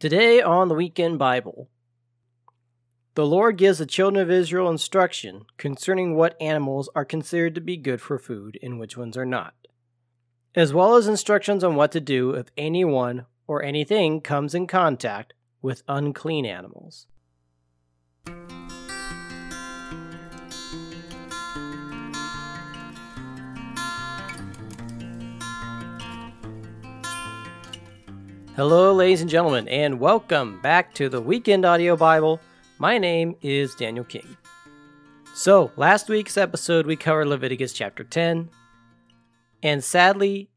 Today on the Weekend Bible, the Lord gives the children of Israel instruction concerning what animals are considered to be good for food and which ones are not, as well as instructions on what to do if anyone or anything comes in contact with unclean animals. Hello, ladies and gentlemen, and welcome back to the Weekend Audio Bible. My name is Daniel King. So, last week's episode, we covered Leviticus chapter 10, and sadly,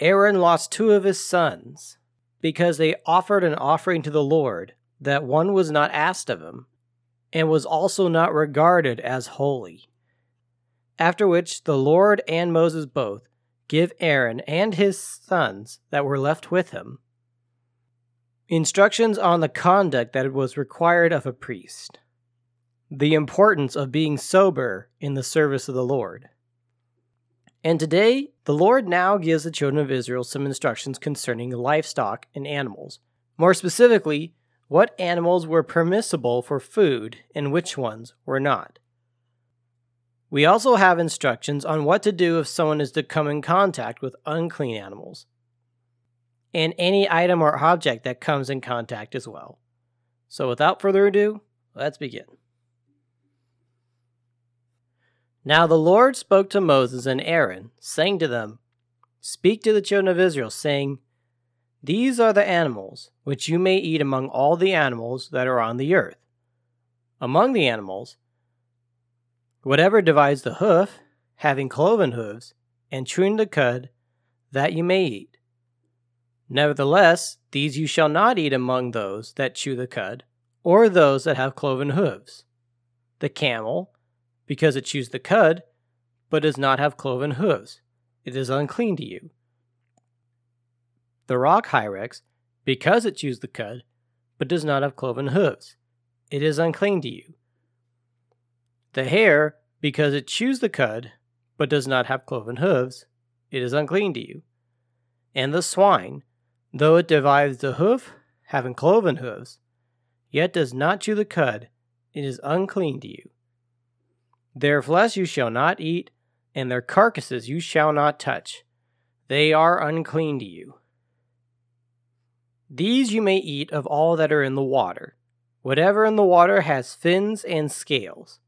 Aaron lost two of his sons because they offered an offering to the Lord that one was not asked of him and was also not regarded as holy. After which, the Lord and Moses both give Aaron and his sons that were left with him instructions on the conduct that was required of a priest, the importance of being sober in the service of the Lord. And today, the Lord now gives the children of Israel some instructions concerning livestock and animals. More specifically, what animals were permissible for food and which ones were not. We also have instructions on what to do if someone is to come in contact with unclean animals, and any item or object that comes in contact as well. So, without further ado, let's begin. Now the Lord spoke to Moses and Aaron, saying to them, Speak to the children of Israel, saying, These are the animals which you may eat among all the animals that are on the earth. Among the animals, Whatever divides the hoof, having cloven hooves, and chewing the cud, that you may eat. Nevertheless, these you shall not eat among those that chew the cud, or those that have cloven hooves. The camel, because it chews the cud, but does not have cloven hooves, it is unclean to you. The rock hyrax, because it chews the cud, but does not have cloven hooves, it is unclean to you. The hare, because it chews the cud, but does not have cloven hooves, it is unclean to you. And the swine, though it divides the hoof, having cloven hooves, yet does not chew the cud, it is unclean to you. Their flesh you shall not eat, and their carcasses you shall not touch. They are unclean to you. These you may eat of all that are in the water. Whatever in the water has fins and scales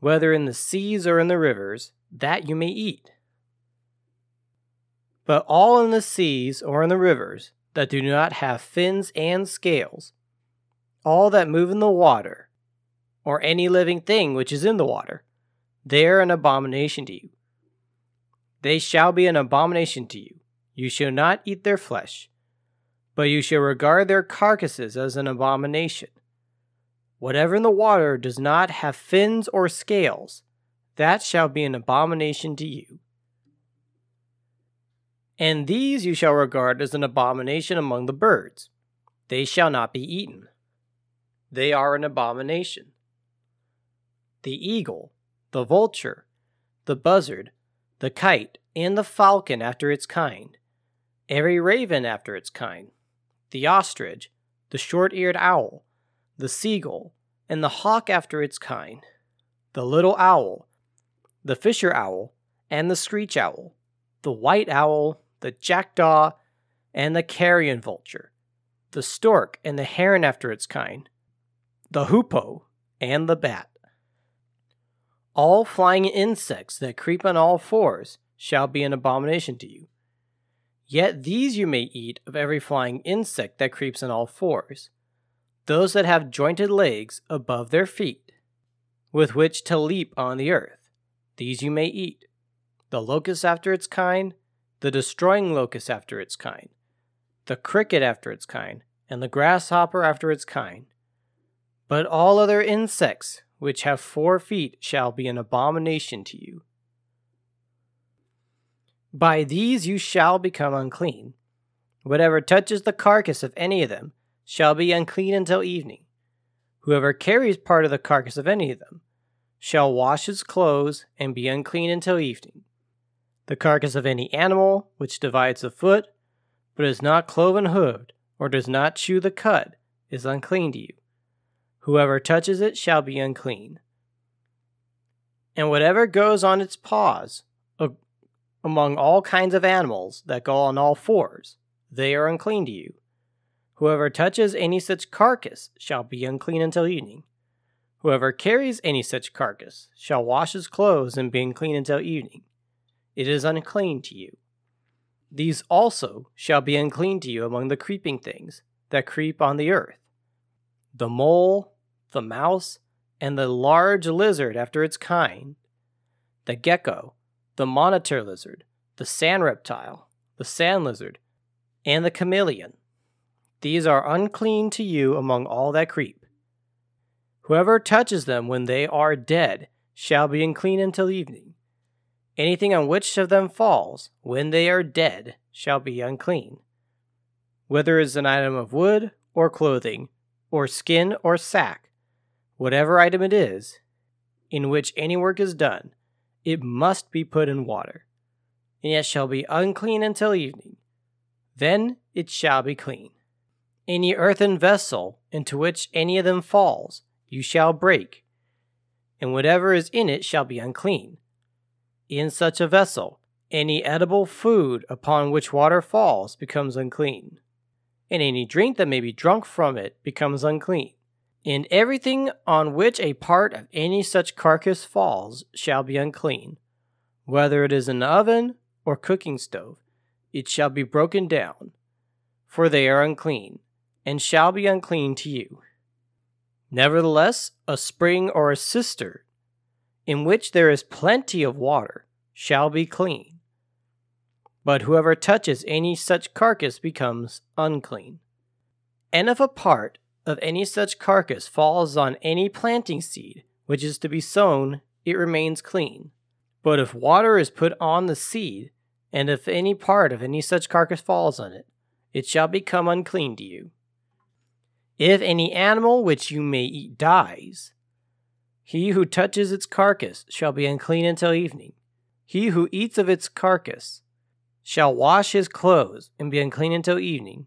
whether in the seas or in the rivers, that you may eat. But all in the seas or in the rivers that do not have fins and scales, all that move in the water, or any living thing which is in the water, they are an abomination to you. They shall be an abomination to you. You shall not eat their flesh, but you shall regard their carcasses as an abomination. Whatever in the water does not have fins or scales, that shall be an abomination to you. And these you shall regard as an abomination among the birds. They shall not be eaten. They are an abomination. The eagle, the vulture, the buzzard, the kite, and the falcon after its kind, every raven after its kind, the ostrich, the short eared owl, the seagull, and the hawk after its kind, the little owl, the fisher owl, and the screech owl, the white owl, the jackdaw, and the carrion vulture, the stork and the heron after its kind, the hoopoe, and the bat. All flying insects that creep on all fours shall be an abomination to you. Yet these you may eat of every flying insect that creeps on all fours, those that have jointed legs above their feet, with which to leap on the earth. These you may eat. The locust after its kind, the destroying locust after its kind, the cricket after its kind, and the grasshopper after its kind. But all other insects which have four feet shall be an abomination to you. By these you shall become unclean. Whatever touches the carcass of any of them, shall be unclean until evening. Whoever carries part of the carcass of any of them shall wash his clothes and be unclean until evening. The carcass of any animal which divides the foot, but is not cloven hoofed, or does not chew the cud is unclean to you. Whoever touches it shall be unclean. And whatever goes on its paws, among all kinds of animals that go on all fours, they are unclean to you. Whoever touches any such carcass shall be unclean until evening. Whoever carries any such carcass shall wash his clothes and be unclean until evening. It is unclean to you. These also shall be unclean to you among the creeping things that creep on the earth the mole, the mouse, and the large lizard after its kind, the gecko, the monitor lizard, the sand reptile, the sand lizard, and the chameleon. These are unclean to you among all that creep. Whoever touches them when they are dead shall be unclean until evening. Anything on which of them falls, when they are dead, shall be unclean. Whether it is an item of wood, or clothing, or skin, or sack, whatever item it is, in which any work is done, it must be put in water, and yet shall be unclean until evening. Then it shall be clean. Any earthen vessel into which any of them falls, you shall break, and whatever is in it shall be unclean in such a vessel, any edible food upon which water falls becomes unclean, and any drink that may be drunk from it becomes unclean. And everything on which a part of any such carcass falls shall be unclean, whether it is an oven or cooking stove, it shall be broken down, for they are unclean, and shall be unclean to you. Nevertheless, a spring or a cistern in which there is plenty of water, shall be clean. But whoever touches any such carcass becomes unclean. And if a part of any such carcass falls on any planting seed which is to be sown, it remains clean. But if water is put on the seed, and if any part of any such carcass falls on it, it shall become unclean to you. If any animal which you may eat dies, he who touches its carcass shall be unclean until evening. He who eats of its carcass shall wash his clothes and be unclean until evening.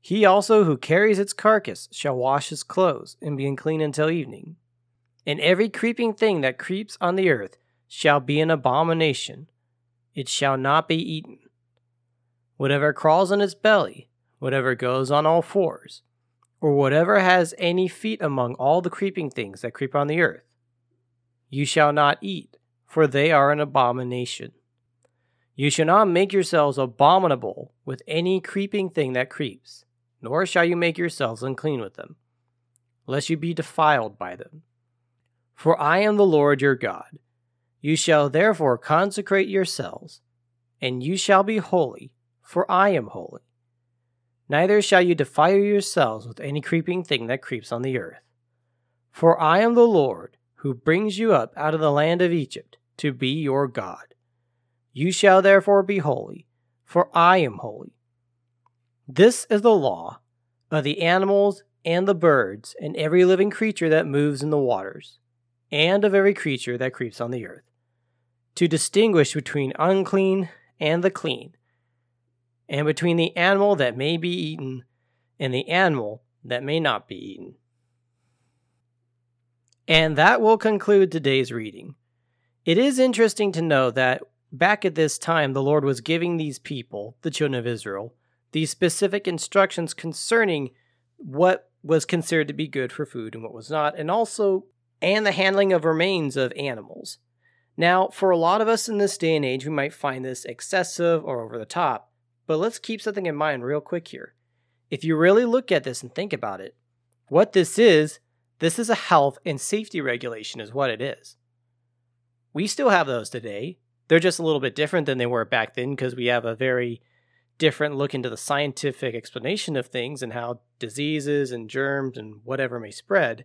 He also who carries its carcass shall wash his clothes and be unclean until evening. And every creeping thing that creeps on the earth shall be an abomination. It shall not be eaten. Whatever crawls on its belly, whatever goes on all fours, or whatever has any feet among all the creeping things that creep on the earth. You shall not eat, for they are an abomination. You shall not make yourselves abominable with any creeping thing that creeps, nor shall you make yourselves unclean with them, lest you be defiled by them. For I am the Lord your God. You shall therefore consecrate yourselves, and you shall be holy, for I am holy. Neither shall you defile yourselves with any creeping thing that creeps on the earth. For I am the Lord, who brings you up out of the land of Egypt, to be your God. You shall therefore be holy, for I am holy. This is the law of the animals and the birds and every living creature that moves in the waters, and of every creature that creeps on the earth, to distinguish between unclean and the clean and between the animal that may be eaten and the animal that may not be eaten. And that will conclude today's reading. It is interesting to know that back at this time, the Lord was giving these people, the children of Israel, these specific instructions concerning what was considered to be good for food and what was not, and also and the handling of remains of animals. Now, for a lot of us in this day and age, we might find this excessive or over the top. But let's keep something in mind real quick here. If you really look at this and think about it, what this is, this is a health and safety regulation, is what it is. We still have those today. They're just a little bit different than they were back then because we have a very different look into the scientific explanation of things and how diseases and germs and whatever may spread.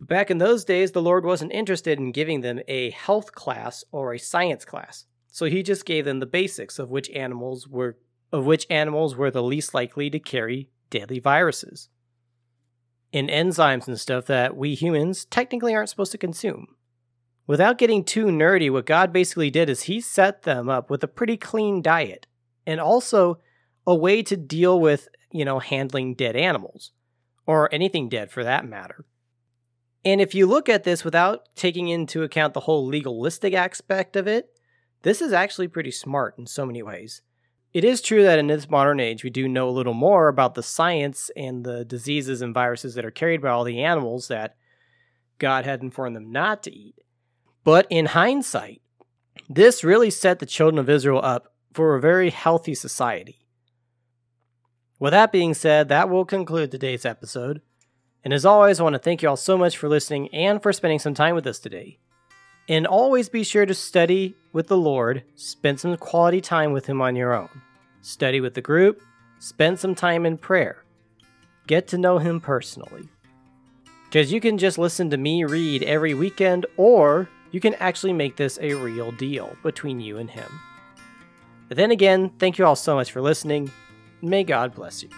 Back in those days, the Lord wasn't interested in giving them a health class or a science class. So he just gave them the basics of which animals were of which animals were the least likely to carry deadly viruses and enzymes and stuff that we humans technically aren't supposed to consume. Without getting too nerdy, what God basically did is he set them up with a pretty clean diet. And also, a way to deal with, you know, handling dead animals, or anything dead for that matter. And if you look at this without taking into account the whole legalistic aspect of it, this is actually pretty smart in so many ways. It is true that in this modern age, we do know a little more about the science and the diseases and viruses that are carried by all the animals that God had informed them not to eat. But in hindsight, this really set the children of Israel up for a very healthy society. With that being said, that will conclude today's episode. And as always, I want to thank you all so much for listening and for spending some time with us today. And always be sure to study with the Lord, spend some quality time with Him on your own. Study with the group, spend some time in prayer. Get to know Him personally. Because you can just listen to me read every weekend, or you can actually make this a real deal between you and Him. But then again, thank you all so much for listening. May God bless you.